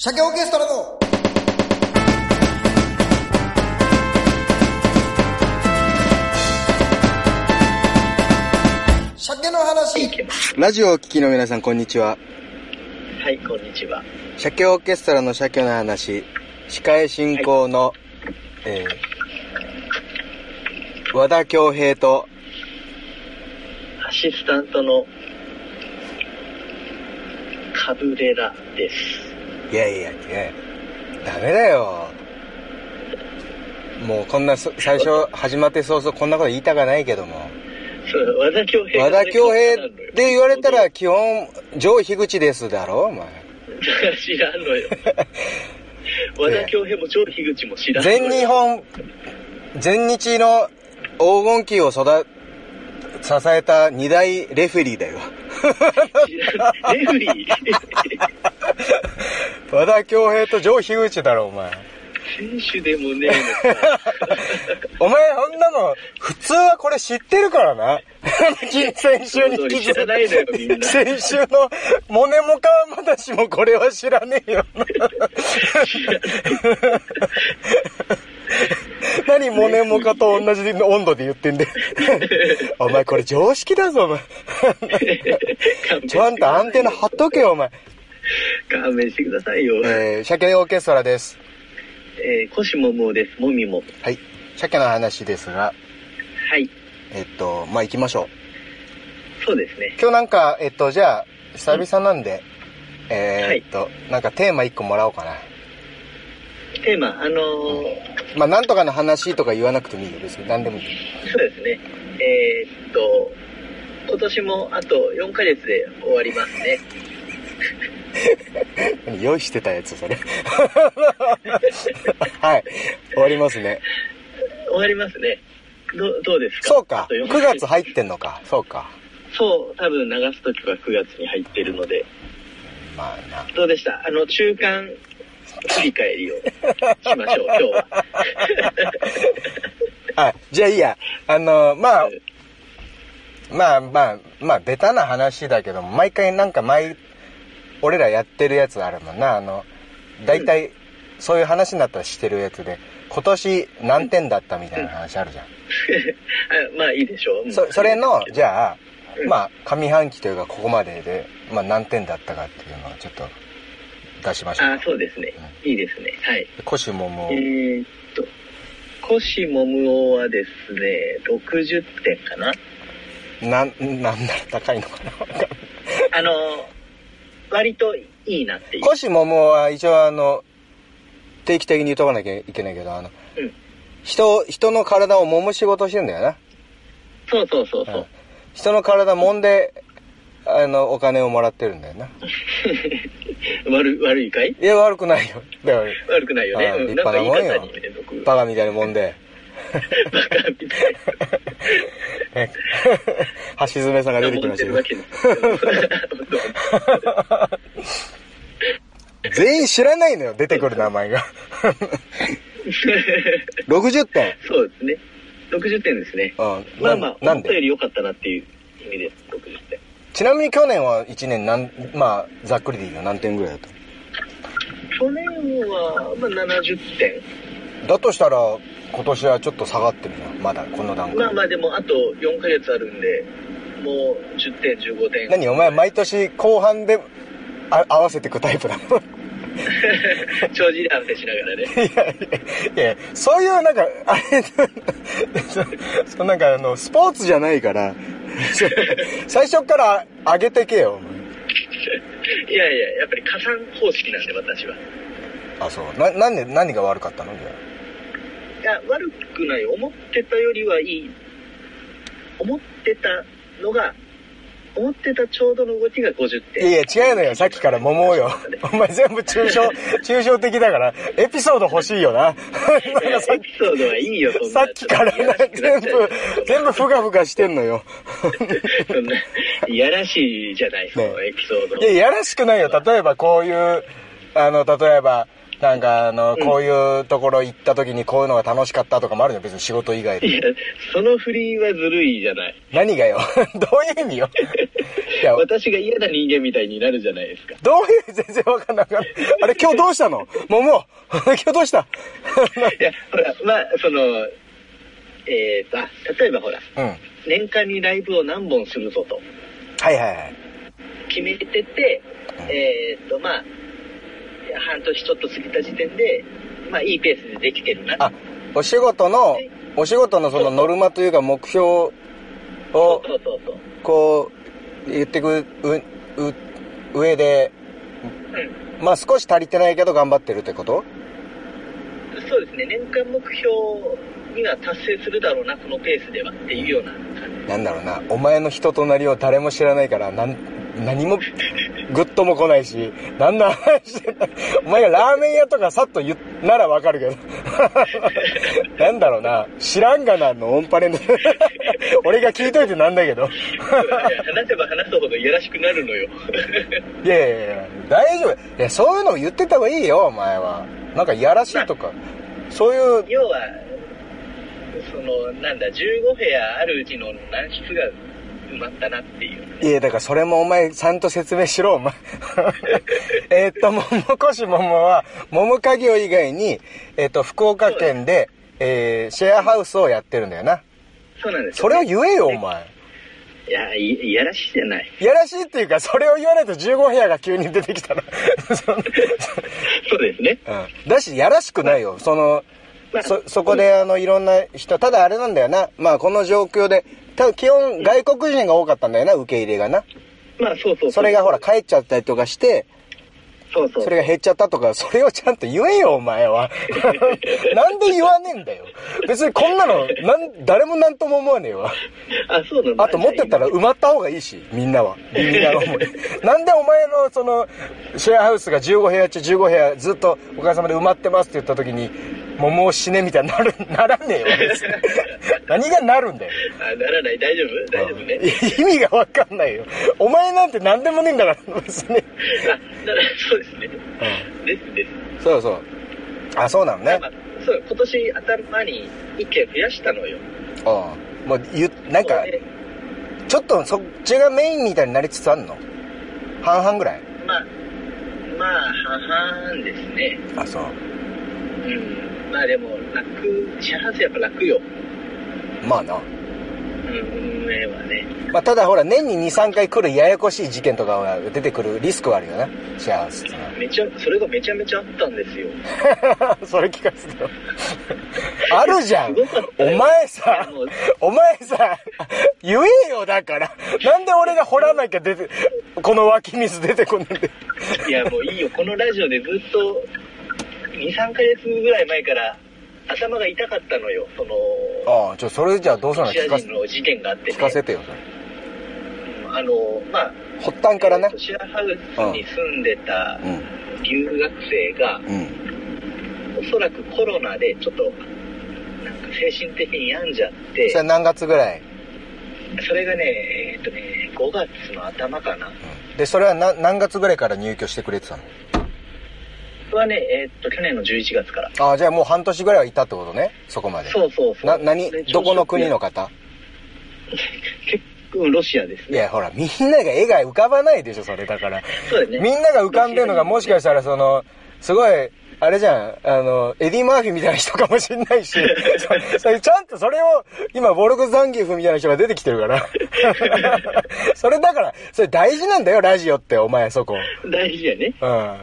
鮭オーケストラの鮭の話ラジオをお聞きの皆さん、こんにちは。はい、こんにちは。鮭オーケストラの鮭の話、司会進行の、えー、和田恭平と、アシスタントのカブレラです。いやいやいや、ダメだよ。もうこんなそ最初始まって早々こんなこと言いたかないけども。そう、和田恭平。和田恭平って言われたら基本、上樋口ですだろお前。知らんのよ。和田恭平も超樋口も知らんのよ。全日本、全日の黄金期を育、支えた二大レフェリーだよ。レフリー？和田恭平と上樋口だろ、お前。選手でもねえのか。お前、そんなの、普通はこれ知ってるからな。先週に引き知らないのよみんな先週のモネモカはまだしもこれは知らねえよ。何モネモカと同じ温度で言ってんで。お前これ常識だぞ、お前。ちゃんとアンテナ張っとけよ、お前。勘弁してくださいよ。えー、鮭オーケストラです。えー、コシモモです。もみも。はい。鮭の話ですが、はい。えっと、まあ、行きましょう。そうですね。今日なんか、えっと、じゃあ、久々なんで、えーっと、なんかテーマ一個もらおうかな。テーマ、あのーまあ、なんとかの話とか言わなくてもいいよ、別に。何でもいい。そうですね。えーっと、今年もあと4ヶ月で終わりますね。何 用意してたやつ、それ。はい。終わりますね。終わりますね。どどうですか？そうか。あと4 9月入ってんのか。そうか。そう、多分流すときは9月に入ってるので。まあな。どうでした？あの、中間振り返りをしましょう、今日は。あ、じゃあいいや。あの、まあ、まあまあ、まあ、ベタな話だけども、毎回なんか毎、俺らやってるやつあるもんな。あの、大体、そういう話になったらしてるやつで、今年何点だったみたいな話あるじゃん。あ まあいいでしょう。うんそそれの、じゃあ、うんまあ、上半期というか、ここまでで、まあ、何点だったかっていうのをちょっと出しましょう。あそうですね。いいですね。はい。コシモもえ、ーっと、コシモムオはですね、60点かななん、なんだろう、高いのかな。あの、割といいなっていう。コシモモは一応あの、定期的に言っとかなきゃいけないけど、あの、うん。人、人の体を揉む仕事してんだよな。そうそうそうそう。うん人の体揉んで、あの、お金をもらってるんだよな。悪悪いかい？いや、悪くないよ。だから、悪くないよね。あうん立派なもんよ。バカみたいに揉んで。バカみたいね 橋爪さんがな。出てきましたよ 全員知らないのよ、出てくる名前が。60点。そうですね。60点ですね。うんまあまあ、思ったより良かったなっていう意味です、60点。ちなみに去年は1年なん、まあ、ざっくりでいいよ。何点ぐらいだった？去年は、まあ、70点。だとしたら、今年はちょっと下がってるな。まだ、この段階。まあまあ、でも、あと4ヶ月あるんで、もう10点、15点。何お前毎年後半であ合わせてくタイプなの？長時間でしながらね。いやいやいや、そういうなんか、あれ、そなんかあの、スポーツじゃないから、最初から上げてけよ。いやいや、やっぱり加算方式なんで、私は。あ、そう。な、なんで、何が悪かったの？じゃいや、悪くない。思ってたよりはいい。思ってたのが、思ってたちょうどの動きが50あ。点。いやいや、違うのよ。さっきから桃よ。お前全部抽象、抽象的だから、エピソード欲しいよな。エピソードはいいよ、さっきから全部、全部ふがふがしてんのよ。そんな、いやらしいじゃない、そのねエピソード。いや、やらしくないよ。例えばこういう、あの、例えば、なんかあの、うんこういうところ行った時にこういうのが楽しかったとかもあるじゃん。別に仕事以外で。いや、その振りはずるいじゃない。何がよ？どういう意味よ？いや私が嫌な人間みたいになるじゃないですか。どういう、全然わかんなかった。あれ、今日どうしたの？桃？今日どうした？いや、ほら、まあ、その、えっ、と、あ、例えばほら、うん。はい年間にライブを何本するぞとはいはい。決めてて、えっ、と、まあ、半年ちょっと過ぎた時点で、まあ、いいペースでできてるな。あ、お仕事の、お仕事のそのノルマというか目標を。こう、言ってく、う、う、上で、うん。まあ少し足りてないけど頑張ってるってこと？そうですね、年間目標には達成するだろうな、このペースではっていうような感じ。なんだろうな、お前の人となりを誰も知らないから、なん、何も、グッとも来ないし、何の話してんだ お前がラーメン屋とかさっと言うならわかるけど。なんだろうな、知らんがなのオンパレンで。俺が聞いといてなんだけど。話せば話すほどいやらしくなるのよ。いやいやいや、大丈夫。いや、そういうの言ってた方がいいよ、お前は。なんかいやらしいとか。そういう、要は、その、なんだ、15部屋あるうちの何室が埋まったなっていう。いや、だからそれもお前、ちゃんと説明しろ、お前。えっと、桃越桃は、桃家業以外に、えっと、福岡県で、えー、シェアハウスをやってるんだよな。そうなんですそれをよ、言えよ、お前。いや、いいやらしいじゃない。いやらしいっていうか、それを言わないと15部屋が急に出てきたら。そ そうですね。うん。だし、やらしくないよ。その、まあそ、そこであの、いろんな人、ただあれなんだよな。まあ、この状況で、多分基本外国人が多かったんだよな、受け入れがな。まあ、そうそうそう。それがほら、帰っちゃったりとかして、そうそう。それが減っちゃったとか、それをちゃんと言えよ、お前は。なんで言わねえんだよ。別にこんなの、なん、誰もなんとも思わねえわ。あ、そうなんだ。あと持ってったら埋まった方がいいし、みんなは。みんなの思い。なんでお前のその、シェアハウスが15部屋中15部屋ずっとおかげさまで埋まってますって言った時に、もうもう死ねみたいになる、ならねえよ、別に。何がなるんだよ。あ、ならない。大丈夫？大丈夫ね。意味がわかんないよ。お前なんて何でもねえんだから、別に。あ、だから、そうですね。ですです。そうそう。あ、そうなのねま。あ、そう、今年頭に一件増やしたのよ。うん。もう言う、なんかちょっとそっちがメインみたいになりつつあんの？半々ぐらい？まあ、まあ、半々ですね。あ、そう。うん。まあでも、楽、シェアハウスやっぱ楽よ。まあな。うん、運営はね。まあ、ただほら、年に2、3回来るややこしい事件とかが出てくるリスクはあるよな。シェアハウスめちゃ、それがめちゃめちゃあったんですよ。それ聞かせてよ。あるじゃんお前さお前さ、言えよ、だから。なんで俺が掘らなきゃ出て、この湧き水出てこねえんで。いや、もういいよ。このラジオでずっと、2、3ヶ月ぐらい前から、頭が痛かったのよ。その、ああ、ちょ、それじゃあどうするロの聞かせシア人の事件があってね。聞かせてよ、それ。うんあの、まあ、発端からねえーと。シェアハウスに住んでたうん。留学生が、うん。おそらくコロナでちょっと、なんか精神的に病んじゃってそれ、何月ぐらい？それがね、えっ、とね、5月の頭かな。うん。で、それは何何月ぐらいから入居してくれてたの？はね、えっ、と、去年の11月から。ああ、じゃあもう半年ぐらいはいたってことね？そこまで。そうそうそう。な、何？でどこの国の方？結構ロシアですね。いや、ほら、みんなが絵が浮かばないでしょ、それだから。そうだね。みんなが浮かんでるのがもしかしたらその、すごい、あれじゃん、あの、エディ・マーフィーみたいな人かもしんないし、そそれちゃんとそれを、今、ボルグ・ザンギフみたいな人が出てきてるから。それだから、それ大事なんだよ、ラジオって、お前、そこ。大事やね。うん。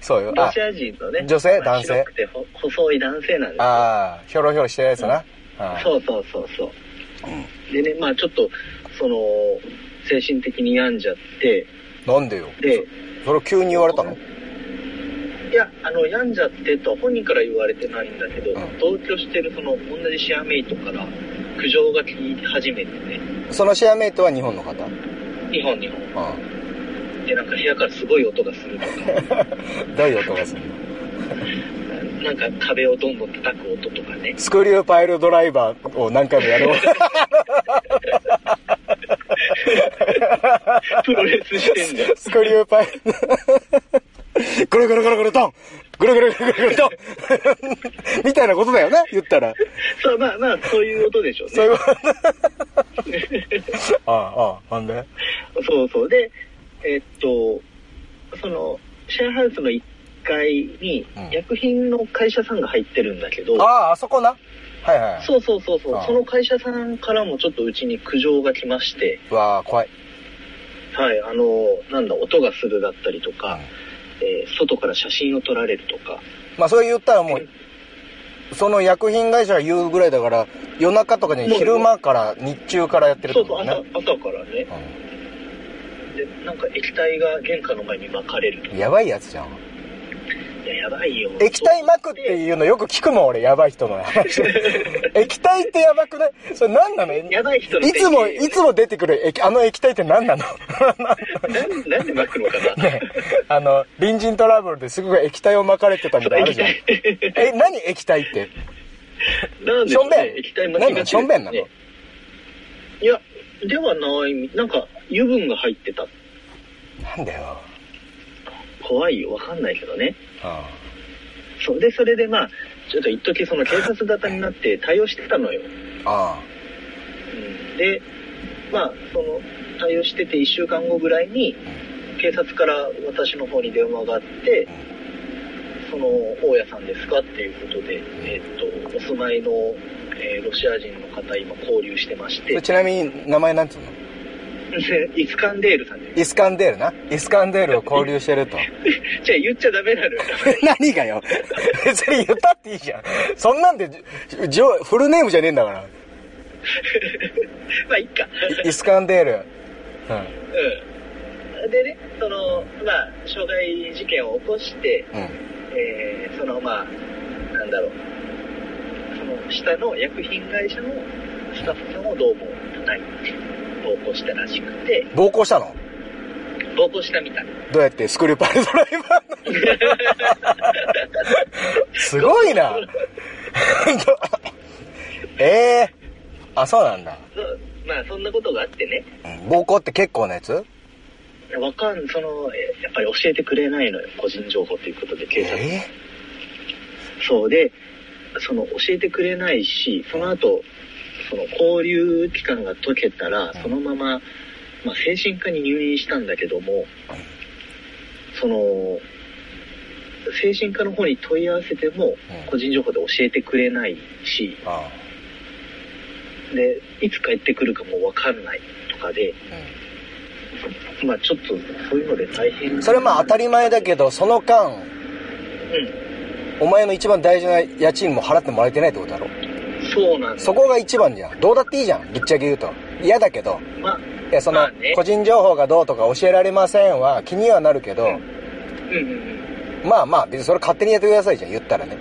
そうよ。あロシ、ア人のね。女性？まあ男性？白くてほ細い男性なんですよ。ああ、ひょろひょろしてるやつな？あそうそうそうそう。でね、まあちょっと、その、精神的に病んじゃって、なんでよ？で、そそれを急に言われたの？いや、あの、病んじゃってと本人から言われてないんだけど、うん同居してるその、同じシェアメイトから苦情が聞き始めてね、そのシェアメイトは日本の方？日本日本。うで、なんか部屋からすごい音がするとか、ん。どういう音がするの なんか壁をどんどん叩く音とかね。スクリューパイルドライバーを何回もやろう。プロレスしてんじゃん。スクリューパイル。ゴロゴロゴロゴロドンぐるぐるぐるぐるぐると、みたいなことだよな、言ったら。そう、まあまあ、そういう音でしょうね。そういうこと。ああ、ああ、ほんで？そうそう。で、えっと、その、シェアハウスの1階にうん。薬品の会社さんが入ってるんだけど、ああ、あそこな？はいはい。そうそうそうそう。その会社さんからもちょっとうちに苦情が来まして、うわあ、怖い。はい、あの、なんだ、音がするだったりとか、えー外から写真を撮られるとか、まあ、それ言ったらもう、その薬品会社が言うぐらいだから、夜中とかに昼間から、日中からやってるってそうそう、ことね朝。朝からね、で、なんか液体が玄関の前に撒かれると。うん。やばいやつじゃん。いや、やばいよ。液体撒くっていうのよく聞くもん、俺、やばい人の話。液体ってやばくない？それ何なの？やばい人のいつも、いつも出てくる液、あの液体って何なの？なで撒くのかな？ねあの、隣人トラブルですごい液体を撒かれてたみたいあるじゃん。え、何液体って？なんでしょんべん。何しょんべんなの？ねいや、ではない、なんか油分が入ってた。なんだよ。怖いよ、わかんないけどね。あそうで、それでまあ、ちょっと一時その警察沙汰になって対応してたのよ。あ。あうん、で、まあ、その、対応してて1週間後ぐらいに、警察から私の方に電話があって、その、大家さんですかっていうことで、えっと、お住まいの、えーロシア人の方今交流してましてちなみに名前なんつうの？で イスカンデールさんです。イスカンデールな？イスカンデールを交流してると。じゃあ言っちゃダメなのよ。何がよ？別に言ったっていいじゃん。そんなんで、じょフルネームじゃねえんだから。まあ、いっか。イスカンデール。うん。うん。でね、その、まあ、傷害事件を起こして、うん。えーその、まあ、なんだろう、その、下の薬品会社のスタッフさんをどうも叩いて、暴行したらしくて、暴行したの？暴行したみたい。どうやってスクリューパイルドライバーの？すごいな。ええあ、そうなんだ。まあ、そんなことがあってね、うん暴行って結構なやつ？わかん、その、えやっぱり教えてくれないのよ、個人情報ということで、警察。えそう。で、その教えてくれないし、その後、その交流期間が解けたら、そのまま、まあ、精神科に入院したんだけども、その、精神科の方に問い合わせてもうん、個人情報で教えてくれないし、あで、いつ帰ってくるかもわかんないとかで、あまあちょっとそういうので大変。うんそれまあ当たり前だけど、その間、うお前の一番大事な家賃も払ってもらえてないってことだろ？ん、そうなん。そこが一番じゃん。どうだっていいじゃん。ぶっちゃけ言うと。嫌だけど。まあ、いや、そのまあね、個人情報がどうとか教えられませんは気にはなるけど、うんうんうん。まあまあ、別にそれ勝手にやってくださいじゃん、言ったらね。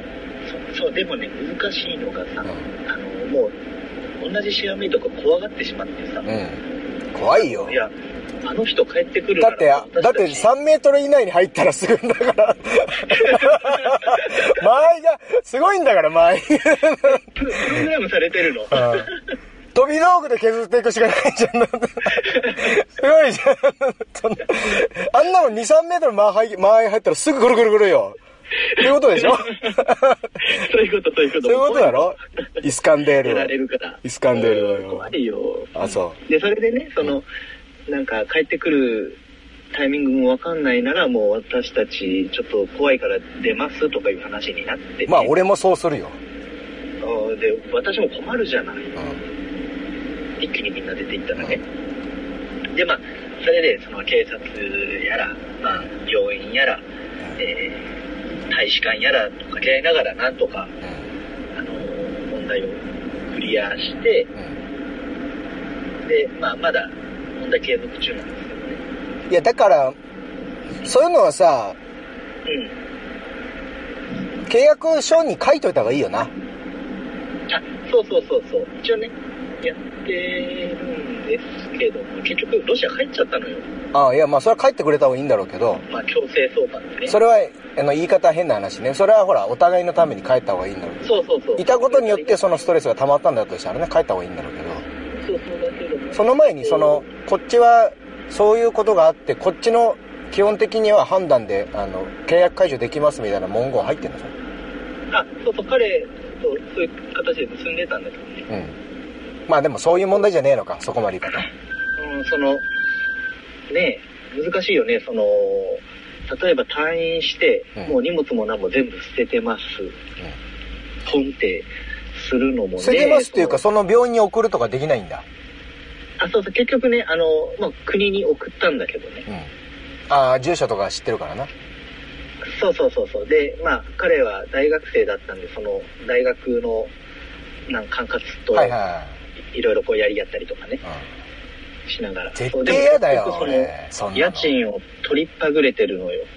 そうそう、でもね、難しいのがさ、うあの、もう、同じシェアメイトが怖がってしまってさ、うん。怖いよい。や、あの人帰ってくるだって、だってさ、3メートル以内に入ったらすぐんだから。間合いが、すごいんだから、間合い。ププログラムされてるの。うん飛び道具で削っていくしかないじゃん。すごいじゃん。あんなもん2、3メートル間合い間合い入ったらすぐぐるぐるぐるよ。っていうことでしょ？そういうこと、そういうこと。そういうことだろ？イスカンデーやられルるから。イスカンデールだようん怖いよ。あ、そで、それでね、その、なんか帰ってくるタイミングもわかんないなら、もう私たちちょっと怖いから出ますとかいう話になって、う。まあ、俺もそうするよ。あで、私も困るじゃない。うん。一気にみんな出ていったらね。で、まあ、それで、その警察やら、まあ、病院やら、えー、大使館やらと掛け合いながら、なんとか、あのー問題をクリアして、うん。で、まあ、まだ問題継続中なんですけどね。いや、だから、そういうのはさ、うん。契約書に書いといた方がいいよな。あ、そうそうそうそう。一応ね、やってるんですけども、結局ロシア帰っちゃったのよ。ああ、いや、まあ、それは帰ってくれた方がいいんだろうけど、まあ、強制送還でね。それは、あの、言い方変な話ね。それはほら、お互いのために帰った方がいいんだろう。そうそうそう。いたことによってそのストレスが溜まったんだとしたらね、帰った方がいいんだろうけど。そうそう。その前に、その、こっちは、そういうことがあって、こっちの基本的には判断であの契約解除できますみたいな文言入ってんのあ、そうそう、彼とそういう形で結んでたんだけどね。うん。まあでもそういう問題じゃねえのかそこまで言うかうん、その、ねえ、難しいよね、その、例えば退院して、うん。もう荷物も何も全部捨ててます。ポンってするのもね。捨ててますっていうかそその病院に送るとかできないんだ。のあ、そうそう、結局ね、あの、まあ、国に送ったんだけどね。うんああ住所とか知ってるからなそうそうそうそう。で、まあ、彼は大学生だったんで、その、大学の、なん管轄と、はいはいはいいろいろこうやり合ったりとかね、い、しながら。絶対嫌だよその家賃を取りっぱぐれてるのよ。うん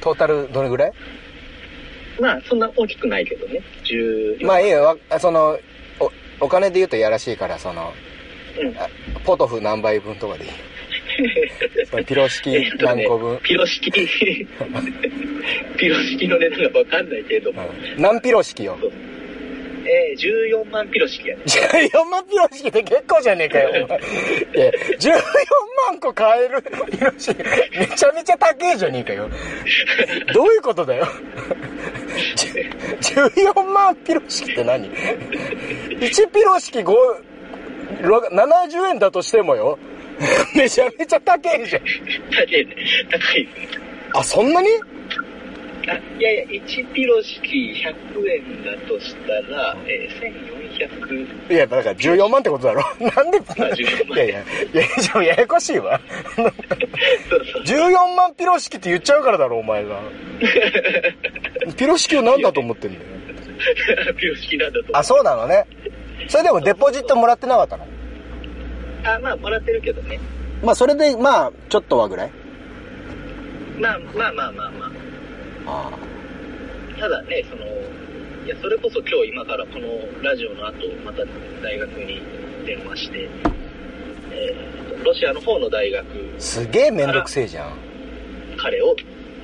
トータルどれぐらい？まあ、そんな大きくないけどね。10、まあいいよわそのおお金で言うとやらしいからそのポトフ何杯分とかでいい ピロ式何個分、ピロ式、ピロ式 の値段がわかんないけれども、うん何ピロ式よえー、14万ピロ式やね。14万ピロ式って結構じゃねえかよ、お前。いや、14万個買えるピロ式、めちゃめちゃ高えじゃねえかよ。どういうことだよ。14万ピロ式って何 ?1 ピロ式5、ろ70円だとしてもよ。めちゃめちゃ高えじゃん。高いね。高いですね。あ、そんなに？あ、いやいや、1ピロ式100円だとしたら、えー、1400、いや、だから14万ってことだろ。なんで、14万いやいや、いや、ややこしいわ。そうそう。14万ピロ式って言っちゃうからだろ、お前が。ピロ式を何だと思ってんだよ。ピロ式なんだと思う。あ、そうなのね。それでもデポジットもらってなかったの？あ、まあ、もらってるけどね。まあ、それで、まあ、ちょっとはぐらい？まあまあまあまあまあ。あただね、その、いや、それこそ今日今からこのラジオの後、また大学に電話して、えーとロシアの方の大学、あ。すげえめんどくせえじゃん。彼を、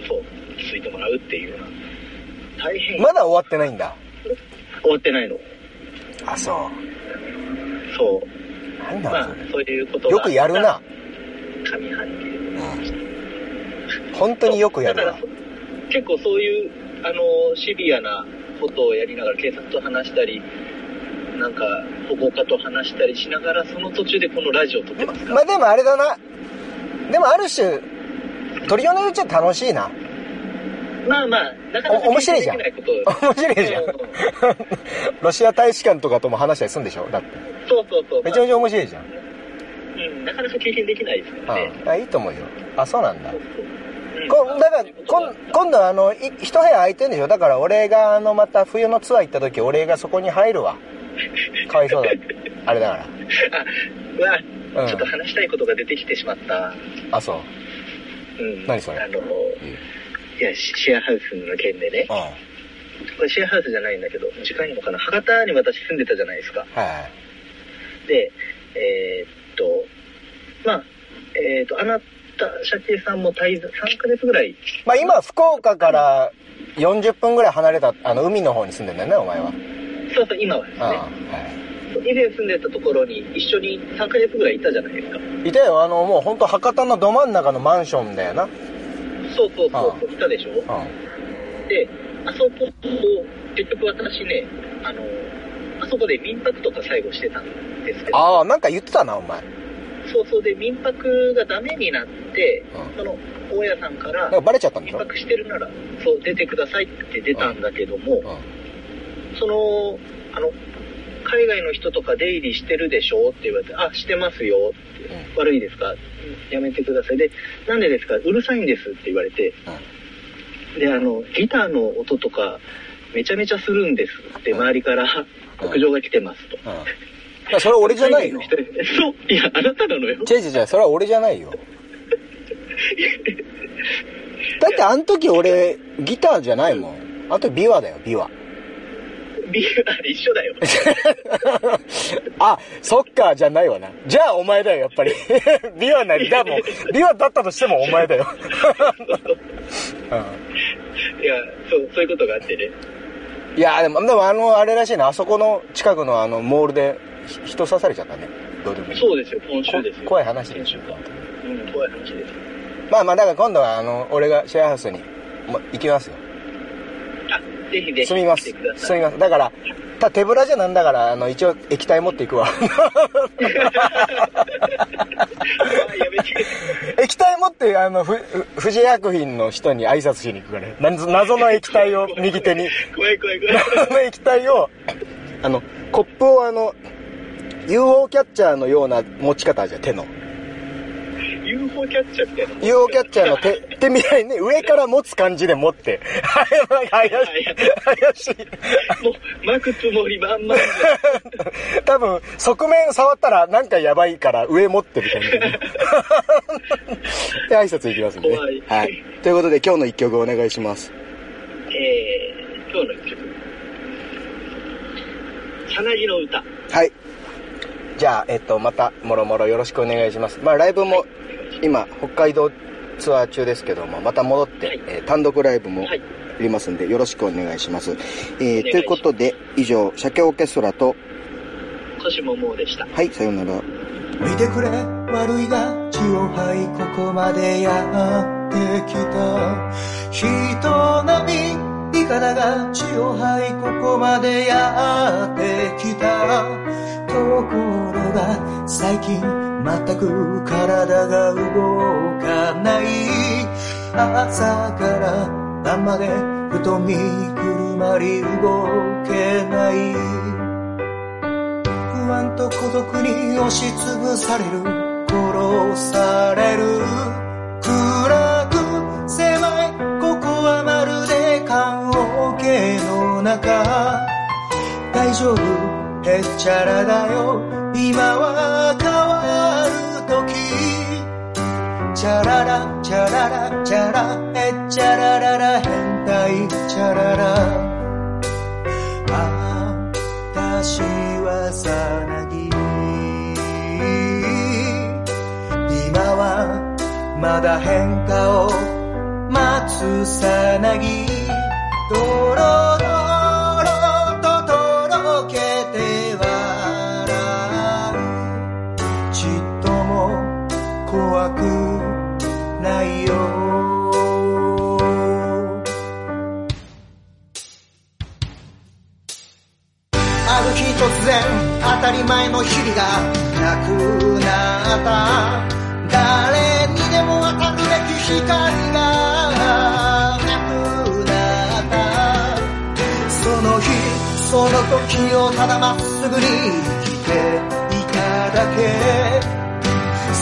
そう、ついてもらうっていうような、大変、まだ終わってないんだ。終わってないの。あ、そそう。う。なんまあだそれ。、そういうことが。よくやるな。。上半期。本当によくやるわだか。ら結構そういう、あの、シビアなことをやりながら警察と話したり、なんか保護家と話したりしながら、その途中でこのラジオを撮ってますか？ら。まあでもあれだな。でもある種、トリオのうちは楽しいな。まあまあ、なかなかお面白いじゃん経験できないことを面白いじゃんうん。ロシア大使館とかとも話したりするんでしょ？だって。そうそうそう。めちゃめちゃ面白いじゃん。うん、なかなか経験できないですからね。ああいいと思うよ。あ、そうなんだ。うんこだからこん今度あのい一部屋空いてんでしょ？だから俺があのまた冬のツアー行った時俺がそこに入るわかわいそうだ あれだかあ、うわ、うんちょっと話したいことが出てきてしまった。らあそううん。何それ？あの、いや、シシェアハウスの件でね。これシェアハウスじゃないんだけど、時間いいのかな？博多に私住んでたじゃないですか。いはい。で、えーっと、まあ、えーっと、あなた、シャさんも滞在、3ヶ月ぐらい、まあ今福岡から40分ぐらい離れたあの海の方に住んでんだよねお前は。そうそう、今はですね、は以前住んでたところに一緒に3ヶ月ぐらいいたじゃないですか。いいたよ。あのもう本当博多のど真ん中のマンションだよなそうそうそうそう、いたでしょ？うんで、あそこを、結局私ね、あの、あそこで民泊とか最後してたんですけど、ああなんか言ってたなお前。そうそうで民泊がダメになって、うん。その、大家さんからか、バレちゃったん民泊してるなら、そう、出てくださいって出たんだけども、うん。その、あの、海外の人とか出入りしてるでしょ？って言われて、あ、してますよ。って、う悪いですか？やめてください。で、なんでですか？うるさいんですって言われて、で、あの、ギターの音とか、めちゃめちゃするんですって、周りから苦情が来てますと。うんだからそれは俺じゃないよ。そう、いや、あなたなのよ。違う違う違うそれは俺じゃないよ。だってあの時俺ギターじゃないもん。あとビワだよビワビあれ一緒だよ。あそっかじゃないわな。じゃあお前だよやっぱり。ビワなりだもん。ビワだったとしてもお前だよ、いや、そう、そういうことがあってね。うん、いやでもでもあのあれらしいな。あそこの近くのあのモールでひ人刺されちゃったね。どうでもいいそうですよ、今週ですよ。こ怖い話でしょうん、怖い話です。まあまあ、だから今度は、あの、俺がシェアハウスに、も行きますよ。あ、ぜひぜひ。住みます。来てください。住みます。だから、ただ手ぶらじゃなんだから、あの、一応液体持っていくわ。液体持って、あの、ふ、ふ富士薬品の人に挨拶しに行くからね。謎謎の液体を右手に。怖い怖い怖い。謎の液体を、あの、コップをあの、UO キャッチャーのような持ち方じゃん、手の。UFO キャッチャーみたいな。UO キャッチャーの手、手みたいにね、上から持つ感じで持って。はい、怪しい。怪しい。もう、巻くつもり満々で。多分、側面触ったらなんかやばいから上持ってる感じで。で、挨拶いきますんでね。怖いはい。ということで今日の一曲お願いします。えー、今日の一曲。さなぎの歌。はい。じゃあ、えっと、また、もろもろよろしくお願いします。まあ、ライブも、今、北海道ツアー中ですけども、また戻って、はいえー単独ライブもはいやりますんで、よろしくお願いします。えー願いしますということで、以上、鮭オーケストラと、星ももうでした。はい、さようなら。見てくれ悪いが血を吐いここまでやってきた人並みいかだが血を吐いここまでやってきた。ところが最近全く体が動かない。朝から晩まで布団にくるまり動けない。不安と孤独に押しつぶされる。殺される。暗大丈夫？へっちゃらだよ。今は変わる時。チャララチャララチャラ。へっちゃららら変態。チャララ。私はさなぎ。今はまだ変化を待つさなぎ。ド当たり前の日々がなくなった。誰にでも当たるべき光がなくなった。その日その時をただまっすぐに生きていただけ。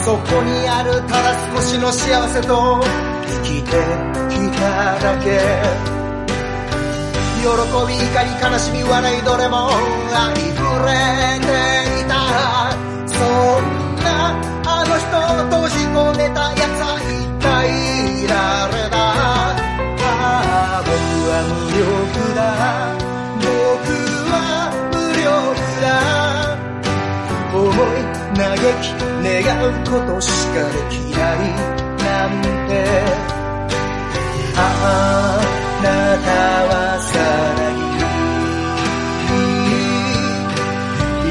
そこにあるただ少しの幸せと生きてきただけ。喜び怒り悲しみ笑いどれもありふれていた。そんなあの人を閉じ込めたやつは一体誰だああ僕は無力だ。僕は無力だ。思い嘆き願うことしかできない。なんて。あなたはさらに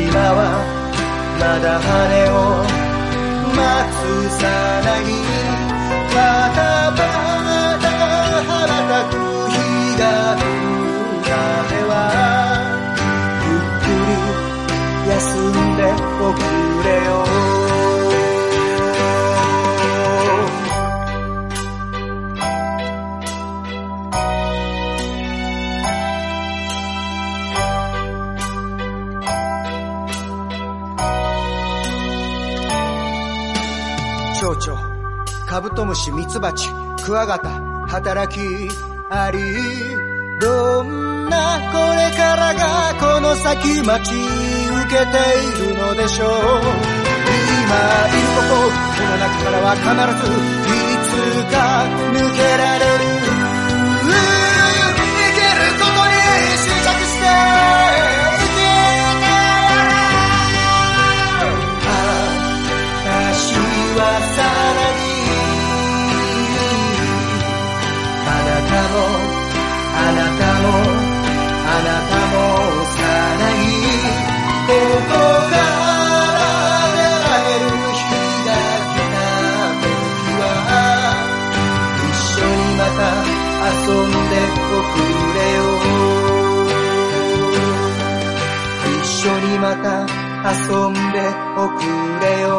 今はまだ羽を待つさらにカブトムシ、ミツバチ、クワガタ、働きあり。どんなこれからがこの先待ち受けているのでしょう。今いるここ、この中からは必ずいつか抜けられる。れよ。一緒にまた遊んでおくれよ。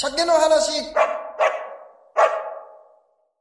鮭の話。